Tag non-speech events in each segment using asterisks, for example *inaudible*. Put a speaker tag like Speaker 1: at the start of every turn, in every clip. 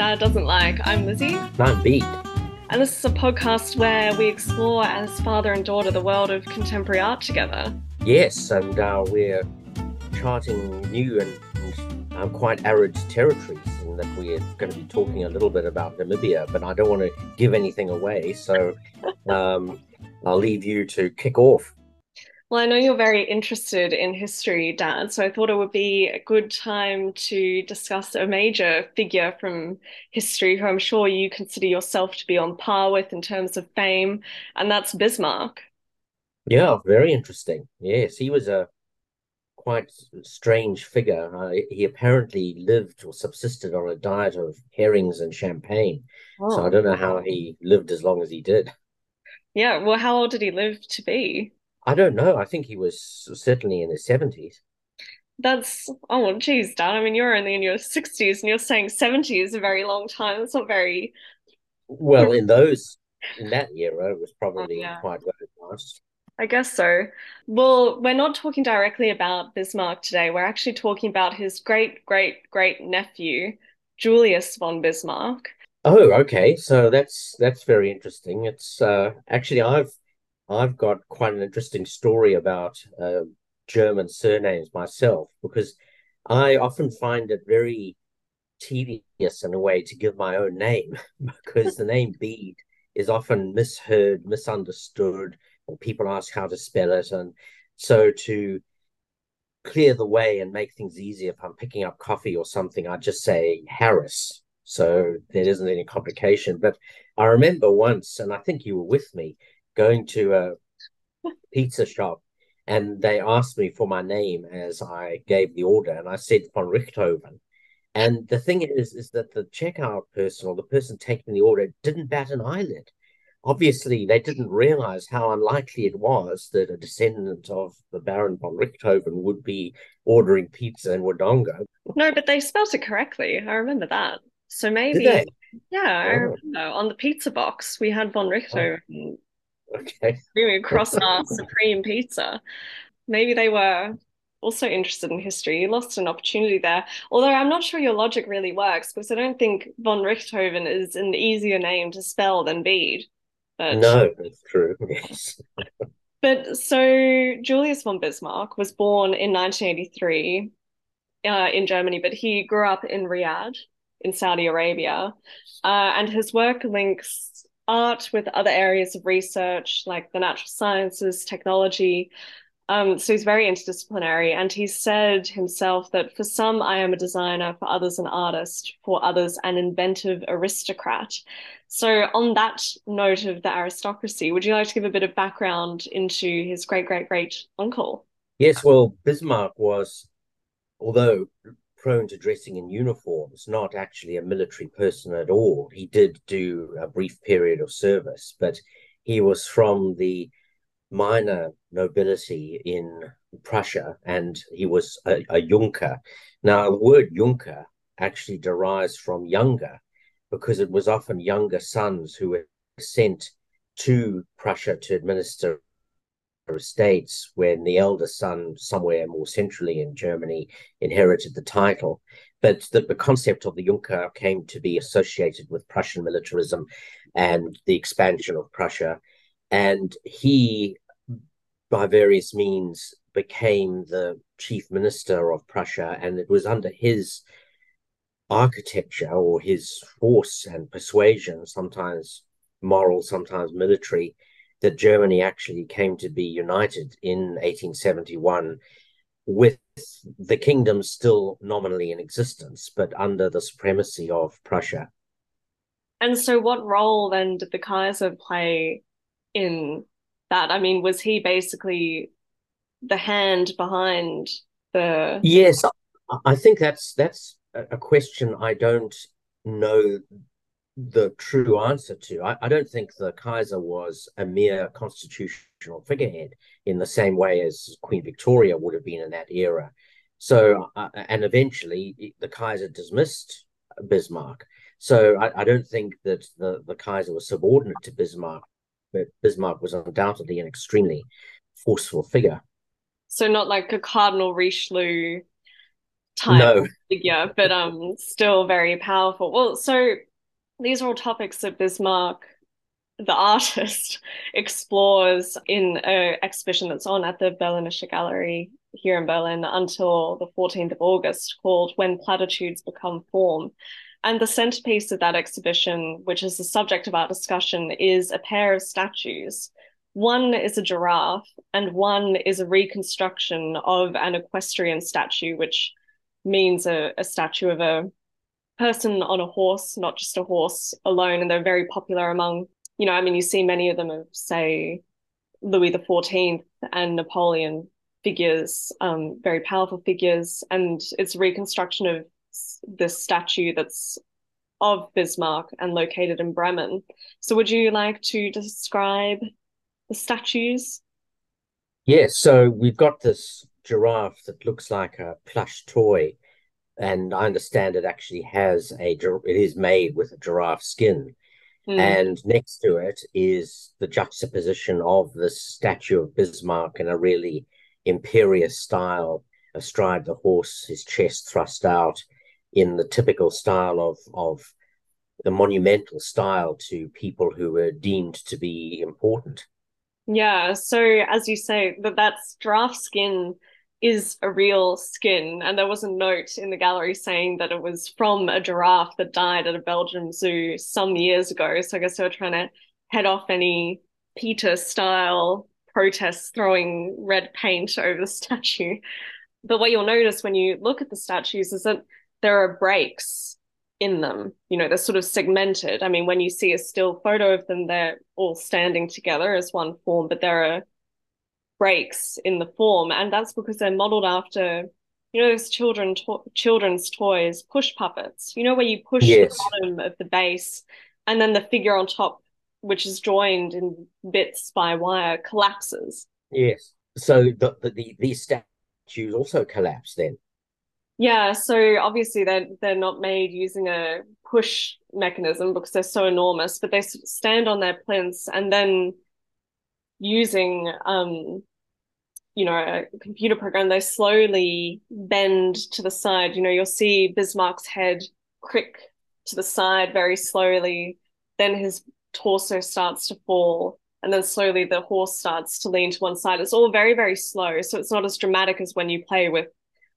Speaker 1: Dad Doesn't Like. I'm Lizzie.
Speaker 2: I'm Bede.
Speaker 1: And this is a podcast where we explore as father and daughter the world of contemporary art together.
Speaker 2: Yes, and uh, we're charting new and, and um, quite arid territories in that we're going to be talking a little bit about Namibia, but I don't want to give anything away, so *laughs* um, I'll leave you to kick off.
Speaker 1: Well, I know you're very interested in history, Dad, so I thought it would be a good time to discuss a major figure from history who I'm sure you consider yourself to be on par with in terms of fame, and that's Bismarck.
Speaker 2: Yeah, very interesting. Yes, he was a quite strange figure. Uh, he apparently lived or subsisted on a diet of herrings and champagne. Oh. So I don't know how he lived as long as he did.
Speaker 1: Yeah, well, how old did he live to be?
Speaker 2: I don't know. I think he was certainly in his 70s.
Speaker 1: That's, oh, geez, Dan. I mean, you're only in your 60s and you're saying 70 is a very long time. It's not very.
Speaker 2: Well, *laughs* in those, in that era, it was probably oh, yeah. quite well advanced.
Speaker 1: I guess so. Well, we're not talking directly about Bismarck today. We're actually talking about his great, great, great nephew, Julius von Bismarck.
Speaker 2: Oh, okay. So that's that's very interesting. It's uh, actually I've I've got quite an interesting story about uh, German surnames myself because I often find it very tedious in a way to give my own name *laughs* because the name Bede is often misheard, misunderstood, or people ask how to spell it. And so to clear the way and make things easier, if I'm picking up coffee or something, I just say Harris. So there isn't any complication. But I remember once, and I think you were with me, going to a pizza shop and they asked me for my name as I gave the order, and I said von Richthofen. And the thing is, is that the checkout person or the person taking the order didn't bat an eyelid. Obviously, they didn't realize how unlikely it was that a descendant of the Baron von Richthofen would be ordering pizza in Wodonga.
Speaker 1: No, but they spelt it correctly. I remember that. So maybe, yeah, I oh. remember on the pizza box we had von oh. Richthofen. Oh
Speaker 2: Okay.
Speaker 1: across our supreme pizza. Maybe they were also interested in history. You lost an opportunity there. Although I'm not sure your logic really works because I don't think von Richthofen is an easier name to spell than Bede.
Speaker 2: But no, that's true. Yes. *laughs*
Speaker 1: but so Julius von Bismarck was born in 1983 uh, in Germany, but he grew up in Riyadh in Saudi Arabia, uh, and his work links art with other areas of research like the natural sciences, technology. Um, so he's very interdisciplinary. And he said himself that for some, I am a designer, for others, an artist, for others, an inventive aristocrat. So, on that note of the aristocracy, would you like to give a bit of background into his great great great uncle?
Speaker 2: Yes, well, Bismarck was, although prone to dressing in uniforms, not actually a military person at all. He did do a brief period of service, but he was from the minor nobility in Prussia and he was a, a Junker. Now, the word Junker actually derives from younger because it was often younger sons who were sent to Prussia to administer estates when the elder son, somewhere more centrally in Germany, inherited the title. But the, the concept of the Junker came to be associated with Prussian militarism and the expansion of Prussia. And he, by various means, became the chief minister of Prussia. And it was under his architecture or his force and persuasion, sometimes moral, sometimes military, that Germany actually came to be united in 1871 with the kingdom still nominally in existence, but under the supremacy of Prussia.
Speaker 1: And so, what role then did the Kaiser play in that? I mean, was he basically the hand behind the?
Speaker 2: Yes, I think that's that's a question I don't know the true answer to. I, I, don't think the Kaiser was a mere constitutional figurehead in the same way as Queen Victoria would have been in that era. So, uh, and eventually the Kaiser dismissed Bismarck. So I, I, don't think that the, the Kaiser was subordinate to Bismarck, but Bismarck was undoubtedly an extremely forceful figure.
Speaker 1: So not like a Cardinal Richelieu type no. figure, but um, still very powerful. Well, so these are all topics that Bismarck, the artist, *laughs* explores in an exhibition that's on at the Berlinische Gallery here in Berlin until the 14th of August called When Platitudes Become Form. And the centerpiece of that exhibition, which is the subject of our discussion, is a pair of statues. One is a giraffe, and one is a reconstruction of an equestrian statue, which means a, a statue of a person on a horse, not just a horse alone. And they're very popular among, you know, I mean, you see many of them of, say, Louis XIV and Napoleon figures, um, very powerful figures, and it's a reconstruction of this statue that's of Bismarck and located in Bremen. So, would you like to describe the statues?
Speaker 2: Yes. So we've got this giraffe that looks like a plush toy, and I understand it actually has a. It is made with a giraffe skin. Mm. And next to it is the juxtaposition of the statue of Bismarck in a really imperious style, astride the horse, his chest thrust out in the typical style of, of the monumental style to people who were deemed to be important.
Speaker 1: Yeah, so as you say, that that's giraffe skin is a real skin, and there was a note in the gallery saying that it was from a giraffe that died at a Belgian zoo some years ago. So I guess they were trying to head off any PETA style protests throwing red paint over the *laughs* statue. But what you'll notice when you look at the statues is that there are breaks in them. You know, they're sort of segmented. I mean, when you see a still photo of them, they're all standing together as one form, but there are breaks in the form. And that's because they're modeled after, you know, those children to- children's toys, push puppets, you know, where you push yes. the bottom of the base and then the figure on top which is joined in bits by wire, collapses.
Speaker 2: Yes. So the, the, the these statues also collapse then.
Speaker 1: Yeah, so obviously they're they're not made using a push mechanism because they're so enormous, but they stand on their plinths and then using um you know a computer program they slowly bend to the side you know you'll see bismarck's head crick to the side very slowly then his torso starts to fall and then slowly the horse starts to lean to one side. It's all very, very slow. So it's not as dramatic as when you play with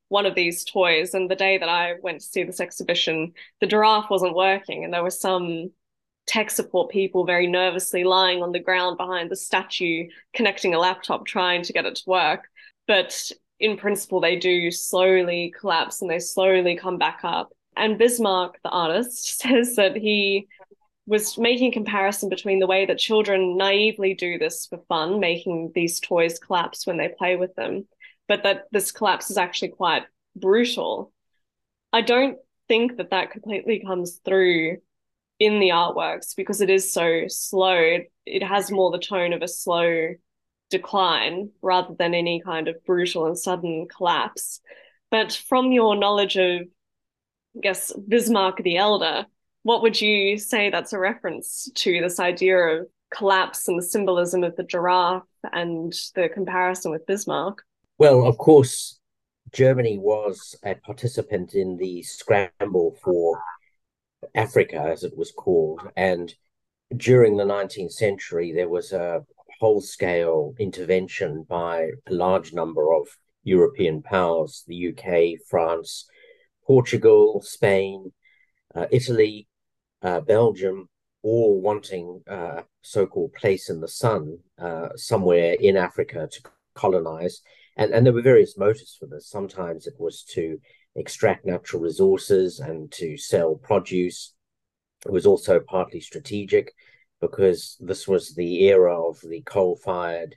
Speaker 1: one of these toys. And the day that I went to see this exhibition, the giraffe wasn't working, and there were some tech support people very nervously lying on the ground behind the statue, connecting a laptop, trying to get it to work. But in principle, they do slowly collapse and they slowly come back up. And Bismarck, the artist, *laughs* says that he was making a comparison between the way that children naively do this for fun, making these toys collapse when they play with them, but that this collapse is actually quite brutal. I don't think that that completely comes through in the artworks because it is so slow. It has more the tone of a slow decline rather than any kind of brutal and sudden collapse. But from your knowledge of, I guess, Bismarck the Elder, what would you say that's a reference to this idea of collapse and the symbolism of the giraffe and the comparison with Bismarck?
Speaker 2: Well, of course, Germany was a participant in the scramble for Africa, as it was called. And during the 19th century, there was a whole scale intervention by a large number of European powers the UK, France, Portugal, Spain, uh, Italy, uh, Belgium, all wanting uh, so-called place in the sun uh, somewhere in Africa to colonize. And, and there were various motives for this. Sometimes it was to extract natural resources and to sell produce. It was also partly strategic because this was the era of the coal-fired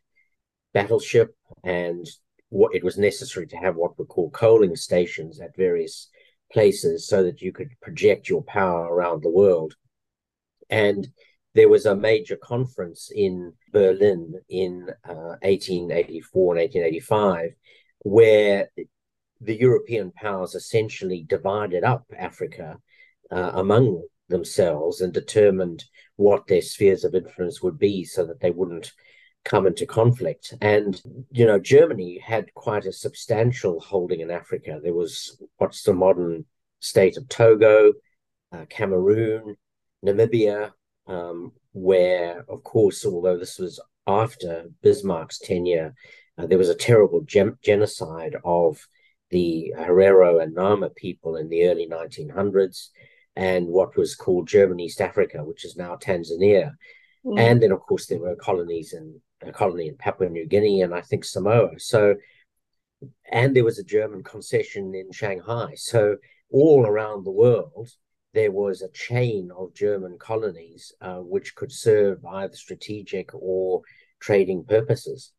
Speaker 2: battleship and what it was necessary to have what were called coaling stations at various places so that you could project your power around the world. And there was a major conference in Berlin in uh, 1884 and 1885 where the European powers essentially divided up Africa uh, among themselves and determined what their spheres of influence would be so that they wouldn't come into conflict. And, you know, Germany had quite a substantial holding in Africa. There was what's the modern state of Togo, uh, Cameroon, Namibia, um, where, of course, although this was after Bismarck's tenure, uh, there was a terrible gem- genocide of the Herero and Nama people in the early 1900s and what was called German East Africa, which is now Tanzania. Mm. And then, of course, there were colonies in a colony in Papua New Guinea and I think Samoa. So, and there was a German concession in Shanghai. So, all around the world, there was a chain of German colonies uh, which could serve either strategic or trading purposes.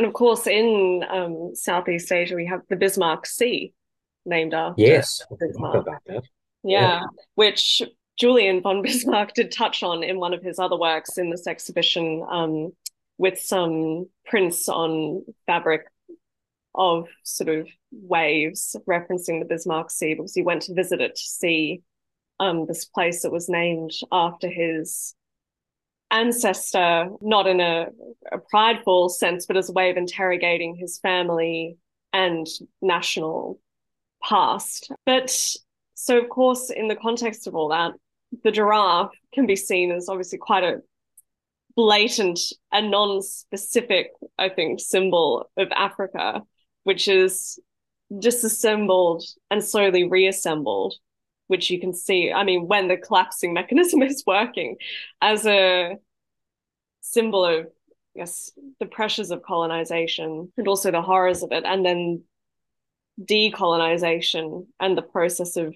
Speaker 1: And of course, in um, Southeast Asia, we have the Bismarck Sea, named after
Speaker 2: yes, Bismarck. about that.
Speaker 1: Yeah, yeah, which Julian von Bismarck did touch on in one of his other works in this exhibition, um, with some prints on fabric of sort of waves referencing the Bismarck Sea because he went to visit it to see um, this place that was named after his ancestor, not in a, a prideful sense, but as a way of interrogating his family and national past. But so, of course, in the context of all that, the giraffe can be seen as obviously quite a blatant and non-specific, I think, symbol of Africa, which is disassembled and slowly reassembled which you can see, I mean, when the collapsing mechanism *laughs* is working as a symbol of, yes, the pressures of colonization and also the horrors of it, and then decolonization and the process of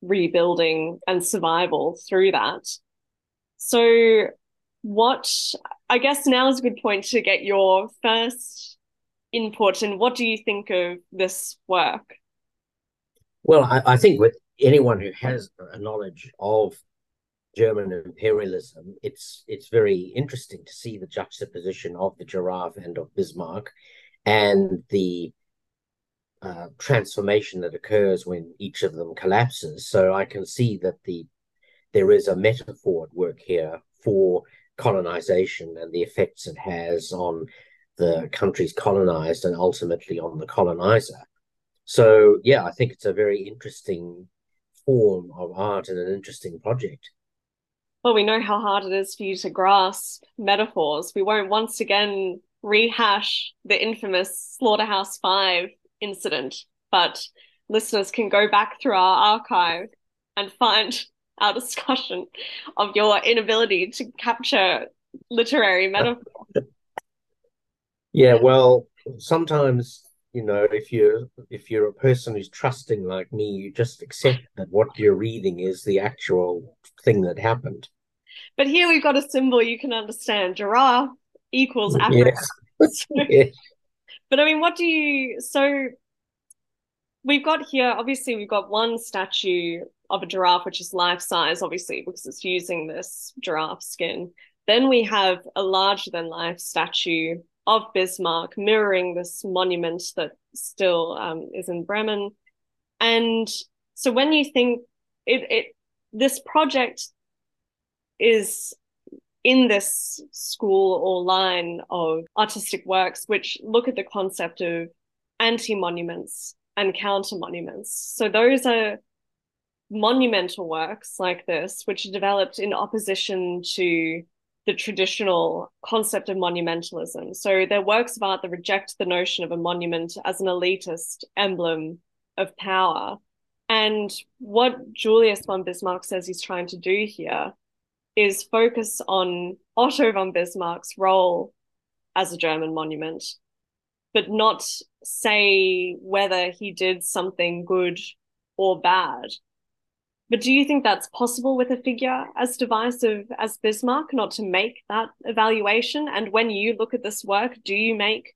Speaker 1: rebuilding and survival through that. So, what I guess now is a good point to get your first input and what do you think of this work?
Speaker 2: Well, I, I think with anyone who has a knowledge of German imperialism, it's it's very interesting to see the juxtaposition of the giraffe and of Bismarck, and the uh, transformation that occurs when each of them collapses. So I can see that the there is a metaphor at work here for colonization and the effects it has on the countries colonized and ultimately on the colonizer. So yeah, I think it's a very interesting form of art and an interesting project.
Speaker 1: Well, we know how hard it is for you to grasp metaphors. We won't once again rehash the infamous Slaughterhouse Five incident, but listeners can go back through our archive and find *laughs* our discussion of your inability to capture literary *laughs* metaphor.
Speaker 2: yeah, well, sometimes you know if you're if you're a person who's trusting like me you just accept that what you're reading is the actual thing that happened
Speaker 1: but here we've got a symbol you can understand giraffe equals africa yes. *laughs* yes. but i mean what do you so we've got here obviously we've got one statue of a giraffe which is life size obviously because it's using this giraffe skin then we have a larger than life statue of Bismarck, mirroring this monument that still um, is in Bremen. And so when you think it, it this project is in this school or line of artistic works which look at the concept of anti-monuments and counter-monuments. So those are monumental works like this, which are developed in opposition to the traditional concept of monumentalism. So their works of art that reject the notion of a monument as an elitist emblem of power. And what Julius von Bismarck says he's trying to do here is focus on Otto von Bismarck's role as a German monument, but not say whether he did something good or bad. But do you think that's possible with a figure as divisive as Bismarck, not to make that evaluation? And when you look at this work, do you make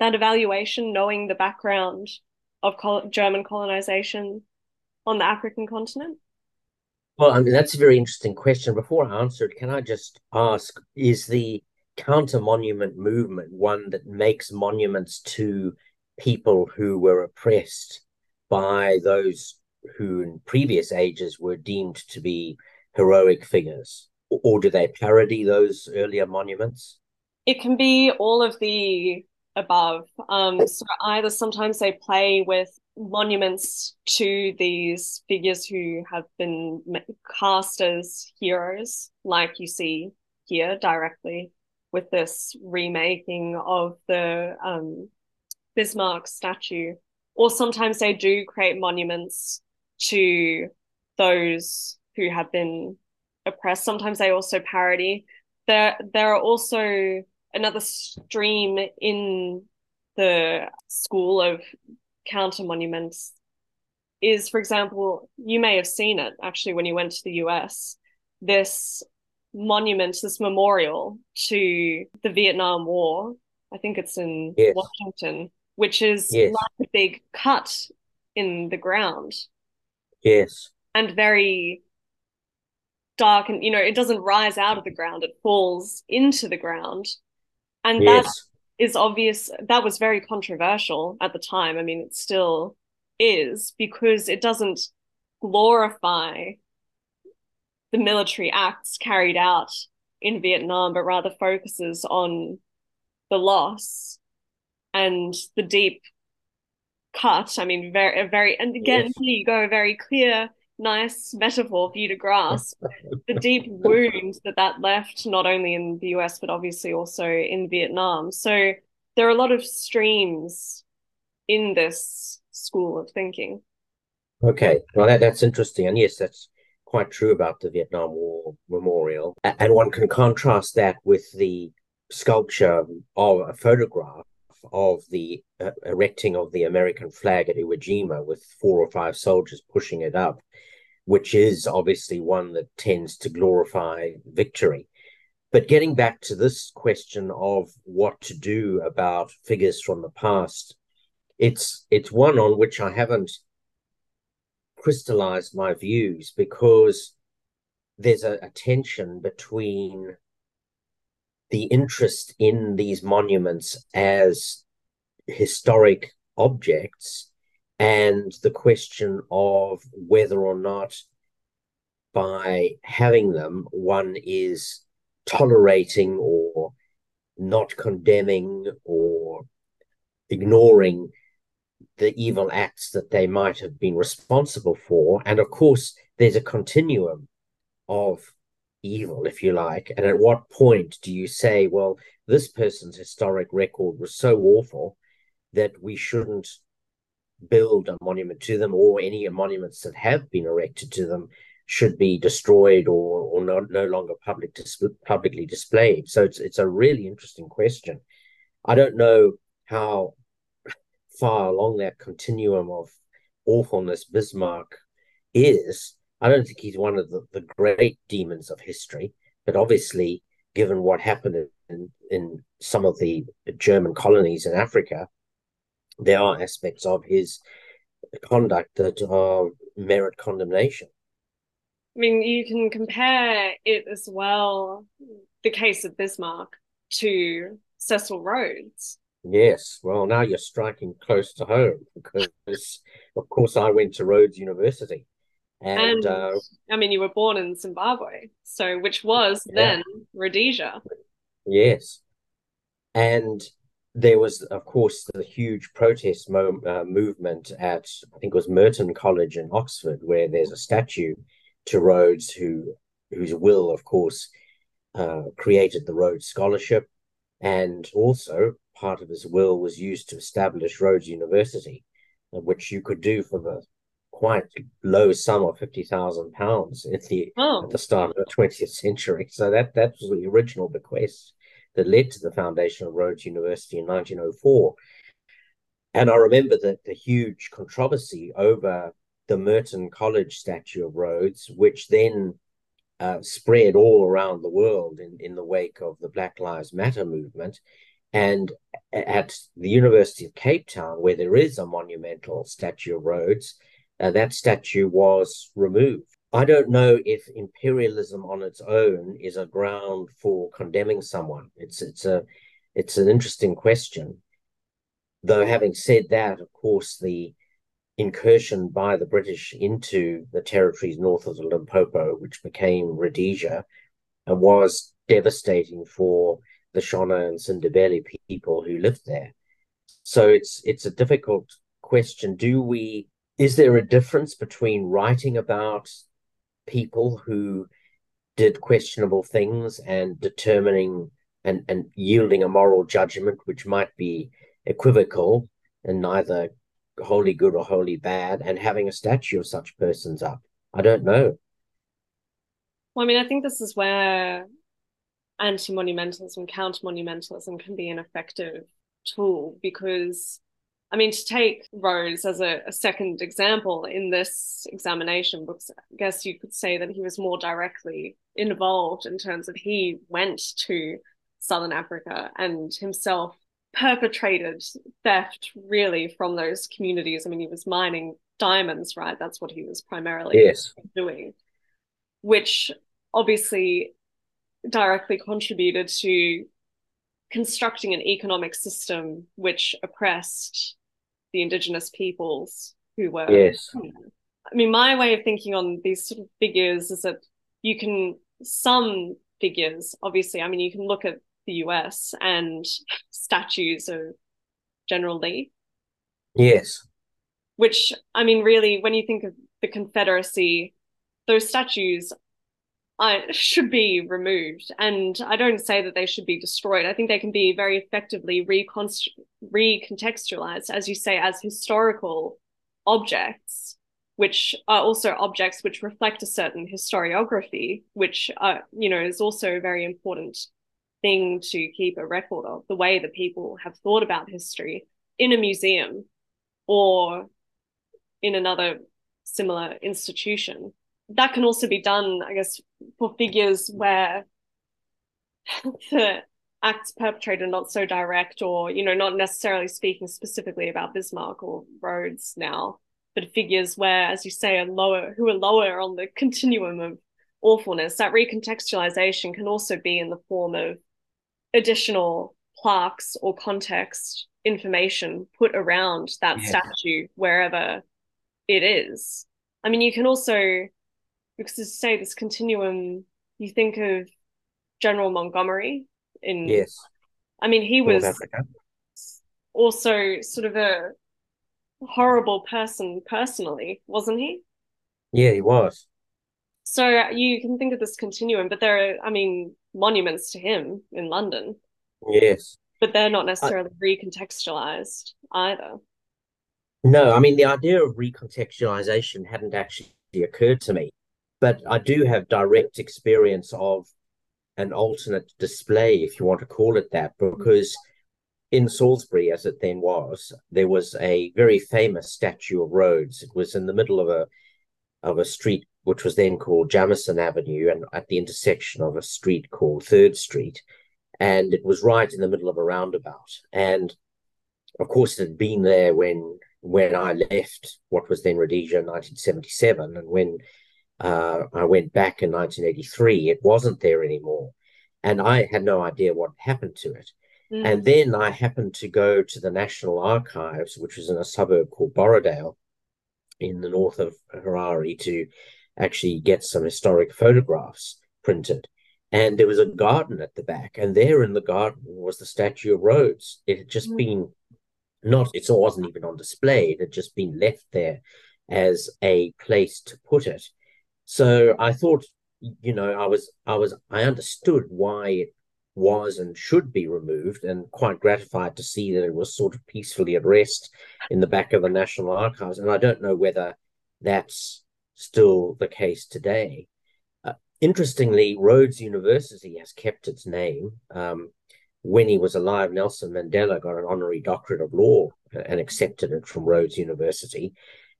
Speaker 1: that evaluation knowing the background of col- German colonization on the African continent?
Speaker 2: Well, I mean, that's a very interesting question. Before I answer it, can I just ask is the counter monument movement one that makes monuments to people who were oppressed by those who in previous ages were deemed to be heroic figures? Or do they parody those earlier monuments?
Speaker 1: It can be all of the above. Um, so either sometimes they play with monuments to these figures who have been cast as heroes, like you see here directly with this remaking of the um, Bismarck statue. Or sometimes they do create monuments to those who have been oppressed. Sometimes they also parody. There, there are also another stream in the school of counter monuments is, for example, you may have seen it actually when you went to the US. This monument, this memorial to the Vietnam War. I think it's in yes. Washington, which is yes. like a big cut in the ground.
Speaker 2: Yes.
Speaker 1: And very dark and you know, it doesn't rise out of the ground, it falls into the ground. And yes. that is obvious that was very controversial at the time. I mean, it still is because it doesn't glorify the military acts carried out in Vietnam, but rather focuses on the loss and the deep cut. I mean, very, very, and again, yes. here you go, a very clear, nice metaphor for you to grasp *laughs* the deep wound that that left, not only in the US, but obviously also in Vietnam. So there are a lot of streams in this school of thinking.
Speaker 2: Okay, well, that, that's interesting. And yes, that's quite true about the Vietnam War Memorial. And one can contrast that with the sculpture of a photograph of the uh, erecting of the American flag at Iwo Jima with four or five soldiers pushing it up, which is obviously one that tends to glorify victory. But getting back to this question of what to do about figures from the past, it's it's one on which I haven't crystallized my views because there's a, a tension between the interest in these monuments as historic objects and the question of whether or not by having them one is tolerating or not condemning or ignoring the evil acts that they might have been responsible for. And of course, there's a continuum of evil, if you like. And at what point do you say, well, this person's historic record was so awful that we shouldn't build a monument to them or any monuments that have been erected to them should be destroyed or, or no, no longer public dis- publicly displayed. So it's it's a really interesting question. I don't know how far along that continuum of awfulness Bismarck is. I don't think he's one of the, the great demons of history, but obviously, given what happened in, in some of the German colonies in Africa, there are aspects of his conduct that are merit condemnation.
Speaker 1: I mean, you can compare it as well, the case of Bismarck, to Cecil Rhodes.
Speaker 2: Yes, well, now you're striking close to home because, of course, I went to Rhodes University. And, and uh,
Speaker 1: I mean, you were born in Zimbabwe, so which was yeah. then Rhodesia.
Speaker 2: Yes. And there was, of course, the huge protest mo- uh, movement at, I think it was Merton College in Oxford, where there's a statue to Rhodes, who whose will, of course, uh, created the Rhodes Scholarship, and also part of his will was used to establish Rhodes University, which you could do for the quite low sum of fifty thousand pounds at the oh. at the start of the twentieth century. So that that was the original bequest that led to the foundation of Rhodes University in 1904. And I remember that the huge controversy over the Merton College statue of Rhodes, which then uh, spread all around the world in, in the wake of the Black Lives Matter movement. And at the University of Cape Town, where there is a monumental statue of Rhodes, uh, that statue was removed. I don't know if imperialism on its own is a ground for condemning someone. It's it's a it's an interesting question. Though having said that, of course, the incursion by the British into the territories north of the Limpopo, which became Rhodesia, was devastating for the Shona and Sindebele people who lived there. So it's it's a difficult question. Do we is there a difference between writing about people who did questionable things and determining and, and yielding a moral judgment which might be equivocal and neither wholly good or wholly bad and having a statue of such persons up? I don't know.
Speaker 1: Well, I mean, I think this is where anti-monumentalism, counter-monumentalism can be an effective tool because I mean, to take Rhodes as a, a, second example in this examination, because I guess you could say that he was more directly involved in terms of he went to Southern Africa and himself perpetrated theft really from those communities. I mean, he was mining diamonds, right? That's what he was primarily
Speaker 2: yes.
Speaker 1: doing, which obviously directly contributed to constructing an economic system which oppressed the indigenous peoples who were
Speaker 2: yes.
Speaker 1: i mean my way of thinking on these sort of figures is that you can some figures obviously i mean you can look at the us and statues of general lee.
Speaker 2: Yes.
Speaker 1: Which i mean really when you think of the confederacy those statues I, should be removed. And I don't say that they should be destroyed. I think they can be very effectively recontextualized, as you say, as historical objects, which are also objects which reflect a certain historiography, which are, you know, is also a very important thing to keep a record of the way that people have thought about history in a museum or in another similar institution that can also be done, I guess, for figures where *laughs* the acts perpetrated are not so direct or, you know, not necessarily speaking specifically about Bismarck or Rhodes now, but figures where, as you say, are lower, who are lower on the continuum of awfulness. That recontextualization can also be in the form of additional plaques or context information put around that yeah. statue wherever it is. I mean, you can also because to say this continuum, you think of General Montgomery in
Speaker 2: yes.
Speaker 1: I mean, he was also sort of a horrible person personally, wasn't he?
Speaker 2: Yeah, he was.
Speaker 1: So uh, you can think of this continuum, but there are, I mean, monuments to him in London.
Speaker 2: Yes.
Speaker 1: But they're not necessarily I... recontextualized either.
Speaker 2: No, I mean, the idea of recontextualization hadn't actually occurred to me but I do have direct experience of an alternate display, if you want to call it that, because in Salisbury, as it then was, there was a very famous statue of Rhodes. It was in the middle of a of a street which was then called Jameson Avenue, and at the intersection of a street called Third Street, and it was right in the middle of a roundabout. And of course, it had been there when when I left what was then Rhodesia in 1977, and when uh, I went back in 1983, it wasn't there anymore. And I had no idea what happened to it. Mm. And then I happened to go to the National Archives, which was in a suburb called Borrowdale in the north of Harare, to actually get some historic photographs printed. And there was a garden at the back, and there in the garden was the statue of Rhodes. It had just mm. been not, it wasn't even on display, it had just been left there as a place to put it. So I thought, you know, I was, I was, I understood why it was and should be removed, and quite gratified to see that it was sort of peacefully at rest in the back of the National Archives. And I don't know whether that's still the case today. Uh, interestingly, Rhodes University has kept its name. Um, when he was alive, Nelson Mandela got an honorary doctorate of law and accepted it from Rhodes University.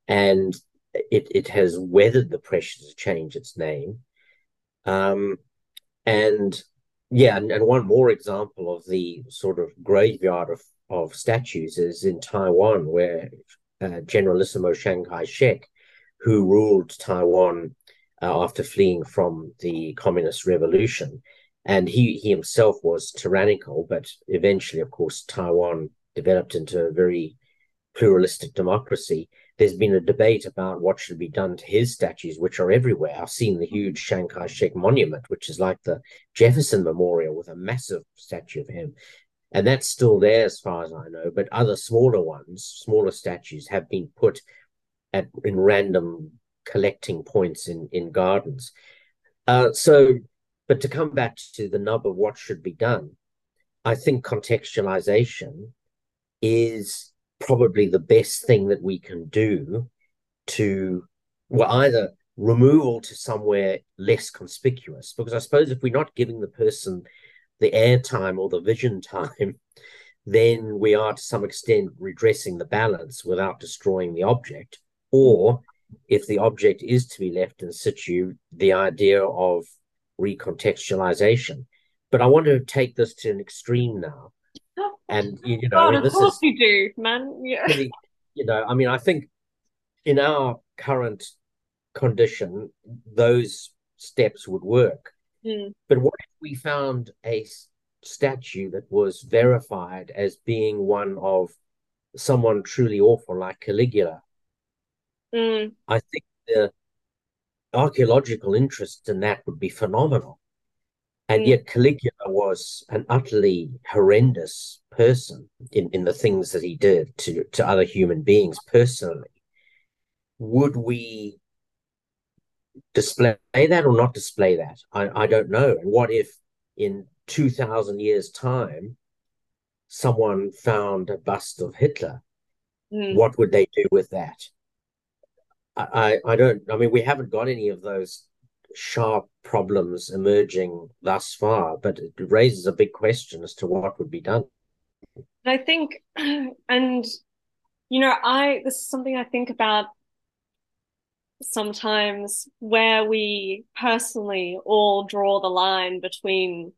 Speaker 2: And it it has weathered the pressure to change its name. Um, and yeah, and, and one more example of the sort of graveyard of, of statues is in Taiwan, where uh, Generalissimo Chiang Kai shek, who ruled Taiwan uh, after fleeing from the communist revolution, and he, he himself was tyrannical, but eventually, of course, Taiwan developed into a very pluralistic democracy there's been a debate about what should be done to his statues, which are everywhere. I've seen the huge Chiang Kai shek monument, which is like the Jefferson Memorial with a massive statue of him. And that's still there as far as I know. But other smaller ones, smaller statues, have been put at in random collecting points in, in gardens. Uh, so, but to come back to the nub of what should be done, I think contextualization is probably the best thing that we can do to well either removal to somewhere less conspicuous. Because i suppose if we're not giving the person the airtime or the vision *laughs* time then we are to some extent redressing the balance without destroying the object. Or if the object is to be left in situ the idea of recontextualization. But i want to take this to an extreme now and you, know,
Speaker 1: God, of course is, you do, man. Yeah. Really,
Speaker 2: you know, I mean, I think in our current condition, those steps would work.
Speaker 1: Mm.
Speaker 2: But what if we found a statue that was verified as being one of someone truly awful like Caligula?
Speaker 1: Mm.
Speaker 2: I think the archaeological interest in that would be phenomenal. And mm. yet Caligula was an utterly horrendous person in, in the things that he did to, to other human beings personally. Would we display that or not display that? I, I don't know. And what if in 2,000 years' time, someone found a bust of Hitler?
Speaker 1: Mm.
Speaker 2: What would they do with that? I, I, I don't, I mean, we haven't got any of those sharp problems emerging thus far, but it raises a big question as to what would be done.
Speaker 1: I think, and you know, I this is something I think about sometimes where we personally all draw the line between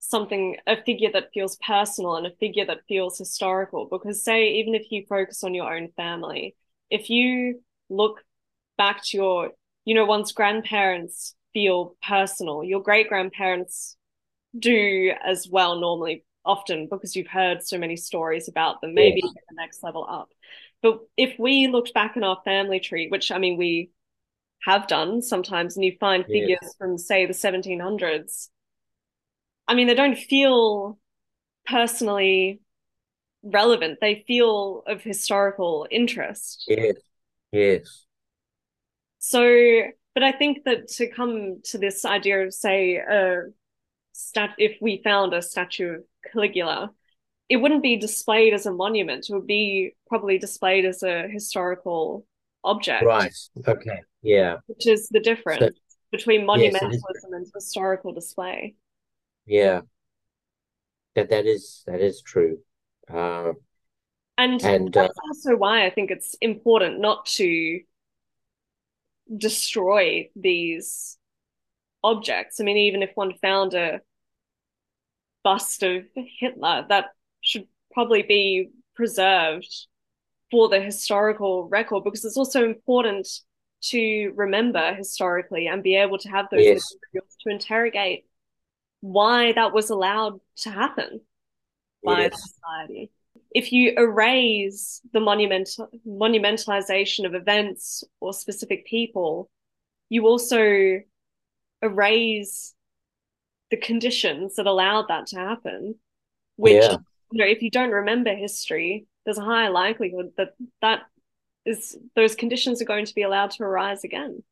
Speaker 1: something a figure that feels personal and a figure that feels historical because say even if you focus on your own family if you look back to your you know, one's grandparents feel personal. Your great grandparents do as well normally, often because you've heard so many stories about them, maybe yeah. the next level up. But if we looked back in our family tree, which I mean, we have done sometimes, and you find figures yeah. from, say, the 1700s, I mean, they don't feel personally relevant. They feel of historical interest.
Speaker 2: Yes. Yes.
Speaker 1: So, but I think that to come to this idea of, say, a stat, if we found a statue of Caligula, it wouldn't be displayed as a monument. It would be probably displayed as a historical object.
Speaker 2: Right. Okay. Yeah.
Speaker 1: Which is the difference so, between monumentalism yes, and historical display.
Speaker 2: Yeah. That that is that is true. Uh,
Speaker 1: and, and that's uh, also why I think it's important not to destroy these objects. I mean, even if one found a bust of Hitler, that should probably be preserved for the historical record because it's also important to remember historically and be able to have those yes. materials to interrogate why that was allowed to happen by yes. society if you erase the monumental monumentalization of events or specific people, you also erase the conditions that allowed that to happen. Which yeah. you know, if you don't remember history, there's a high likelihood that that is those conditions are going to be allowed to arise again.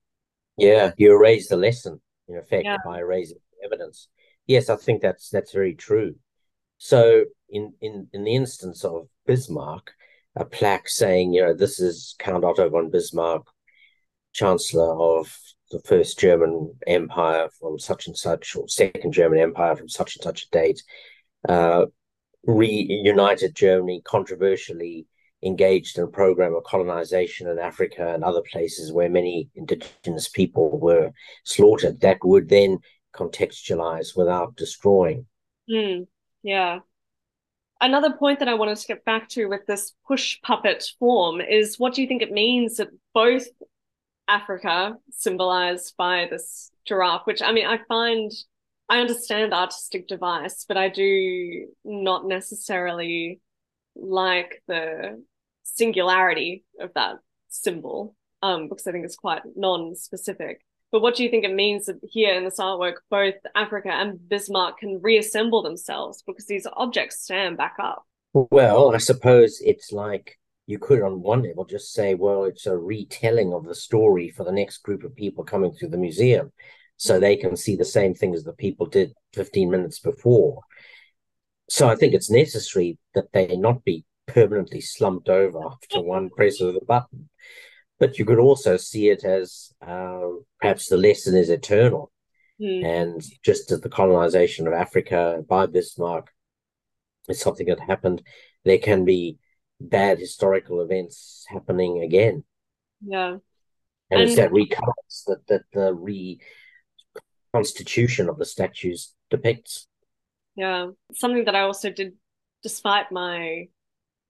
Speaker 2: Yeah, you erase the lesson in effect yeah. by erasing evidence. Yes, I think that's that's very true. So in, in, in the instance of Bismarck, a plaque saying, you know, this is Count Otto von Bismarck, Chancellor of the First German Empire from such and such, or Second German Empire from such and such a date, uh, reunited Germany, controversially engaged in a program of colonization in Africa and other places where many indigenous people were slaughtered. That would then contextualize without destroying.
Speaker 1: Mm. Yeah. Another point that I wanted to get back to with this push puppet form is what do you think it means that both Africa, symbolized by this giraffe, which I mean, I find I understand artistic device, but I do not necessarily like the singularity of that symbol um, because I think it's quite non-specific. But what do you think it means that here in this artwork, both Africa and Bismarck can reassemble themselves because these objects stand back up?
Speaker 2: Well, I suppose it's like you could, on one level, just say, well, it's a retelling of the story for the next group of people coming through the museum so they can see the same thing as the people did 15 minutes before. So I think it's necessary that they not be permanently slumped over after one press of the button. But you could also see it as uh, perhaps the lesson is eternal. Mm. And just as the colonization of Africa by Bismarck is something that happened, there can be bad historical events happening again.
Speaker 1: Yeah.
Speaker 2: And, and it's that recurrence that, that the reconstitution of the statues depicts.
Speaker 1: Yeah. Something that I also did, despite my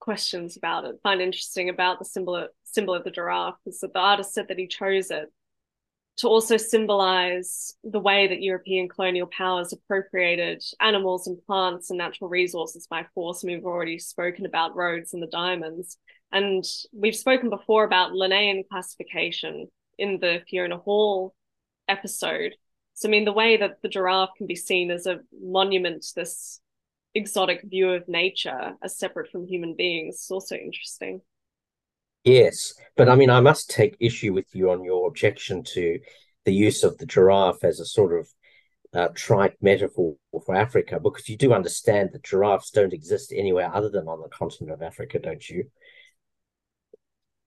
Speaker 1: questions about it, find interesting about the symbol of, symbol of the giraffe is that the artist said that he chose it to also symbolize the way that European colonial powers appropriated animals and plants and natural resources by force. And we've already spoken about Rhodes and the diamonds. And we've spoken before about Linnaean classification in the Fiona Hall episode. So, I mean, the way that the giraffe can be seen as a monument to this exotic view of nature as separate from human beings is also interesting.
Speaker 2: Yes, but I mean, I must take issue with you on your objection to the use of the giraffe as a sort of uh, trite metaphor for Africa, because you do understand that giraffes don't exist anywhere other than on the continent of Africa, don't you?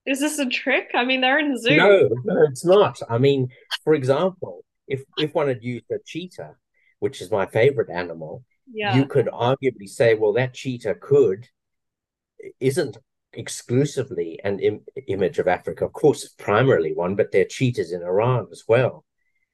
Speaker 1: Is this a trick? I mean, they're in zoo.
Speaker 2: No, no, it's not. I mean, for example, if if one had used a cheetah, which is my favorite animal,
Speaker 1: yeah.
Speaker 2: you could arguably say, well, that cheetah could isn't exclusively an Im- image of Africa. Of course, primarily one, but there are cheetahs in Iran as well,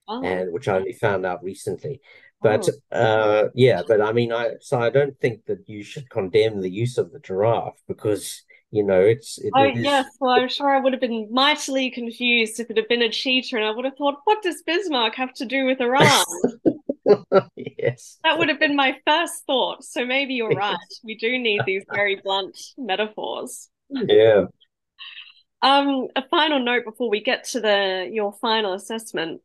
Speaker 2: oh. and which I only found out recently. But oh. uh, yeah, but I mean, I so I don't think that you should condemn the use of the giraffe because you know it's. It,
Speaker 1: oh it is... yes, well I'm sure I would have been mightily confused if it had been a cheetah, and I would have thought, what does Bismarck have to do with Iran? *laughs* *laughs*
Speaker 2: yes.
Speaker 1: That would have been my first thought. So maybe you're right. We do need these very blunt metaphors.
Speaker 2: Yeah.
Speaker 1: Um, a final note before we get to the your final assessment.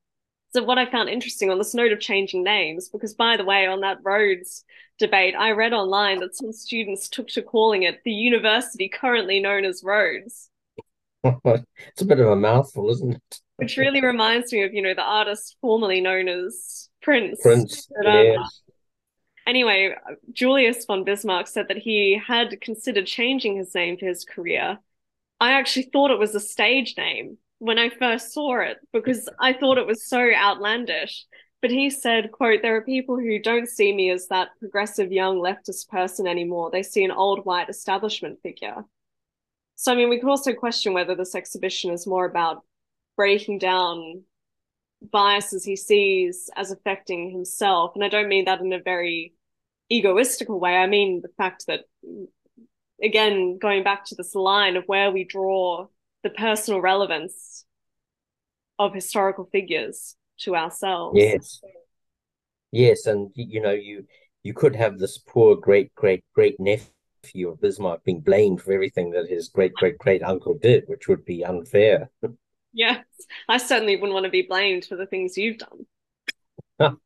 Speaker 1: So what I found interesting on this note of changing names, because by the way, on that Rhodes debate, I read online that some students took to calling it the university currently known as Rhodes. *laughs*
Speaker 2: it's a bit of a mouthful, isn't it?
Speaker 1: Which really reminds me of, you know, the artist formerly known as Prince.
Speaker 2: Prince. Um, yes.
Speaker 1: Anyway, Julius von Bismarck said that he had considered changing his name for his career. I actually thought it was a stage name when I first saw it because I thought it was so outlandish. But he said, quote, there are people who don't see me as that progressive young leftist person anymore. They see an old white establishment figure. So, I mean, we could also question whether this exhibition is more about breaking down biases he sees as affecting himself. And I don't mean that in a very egoistical way. I mean the fact that, again, going back to this line of where we draw the personal relevance of historical figures to ourselves.
Speaker 2: Yes. Yes, and you know, you you could have this poor great great great nephew of Bismarck being blamed for everything that his great great great uncle did, which would be unfair. *laughs*
Speaker 1: Yes, I certainly wouldn't want to be blamed for the things you've done. *laughs*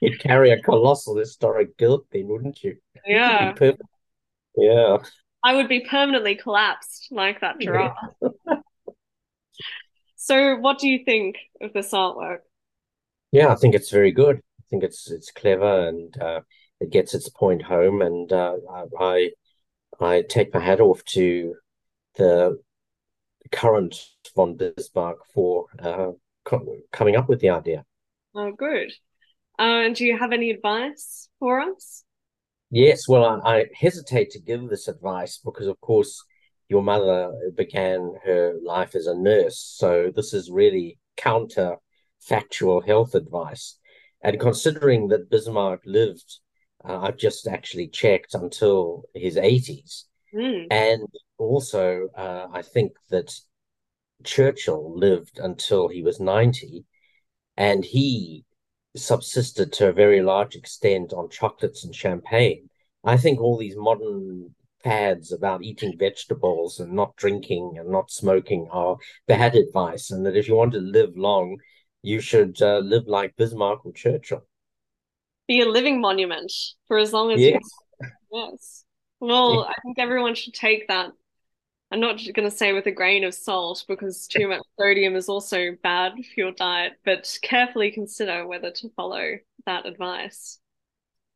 Speaker 2: You'd carry a colossal historic guilt then, wouldn't you?
Speaker 1: Yeah.
Speaker 2: Yeah.
Speaker 1: I would be permanently collapsed like that giraffe. Yeah. *laughs* so what do you think of this artwork?
Speaker 2: Yeah, I think it's very good. I think it's it's clever and uh, it gets its point home and uh, I I take my hat off to the current von Bismarck for uh, co- coming up with the idea.
Speaker 1: Oh, good. Uh, do you have any advice for us?
Speaker 2: Yes, well, I, I, hesitate to give this advice because, of course, your mother began her life as a nurse. So this is really counter factual health advice. And considering that Bismarck lived, uh, I've just actually checked until his 80s.
Speaker 1: Mm.
Speaker 2: And also, uh, I think that Churchill lived until he was 90, and he subsisted to a very large extent on chocolates and champagne. I think all these modern fads about eating vegetables and not drinking and not smoking are bad advice, and that if you want to live long, you should uh, live like Bismarck or Churchill.
Speaker 1: Be a living monument for as long as
Speaker 2: yes.
Speaker 1: you. Yes. Well, yeah. I think everyone should take that. I'm not going to say with a grain of salt because too much sodium is also bad for your diet, but carefully consider whether to follow that advice.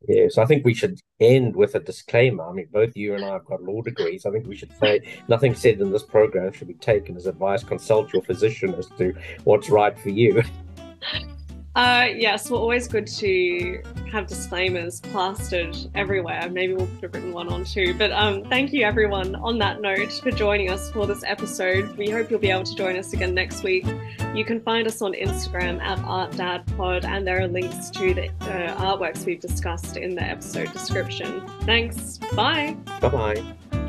Speaker 2: Yes, I think we should end with a disclaimer. I mean, both you and I have got law degrees. I think we should say nothing said in this program should be taken as advice. Consult your physician as to what's right for you. *laughs*
Speaker 1: Uh, yes, well, always good to have disclaimers plastered everywhere. Maybe we'll put a written one on too. But um, thank you, everyone, on that note, for joining us for this episode. We hope you'll be able to join us again next week. You can find us on Instagram at ArtDadPod, and there are links to the uh, artworks we've discussed in the episode description. Thanks. Bye.
Speaker 2: Bye bye.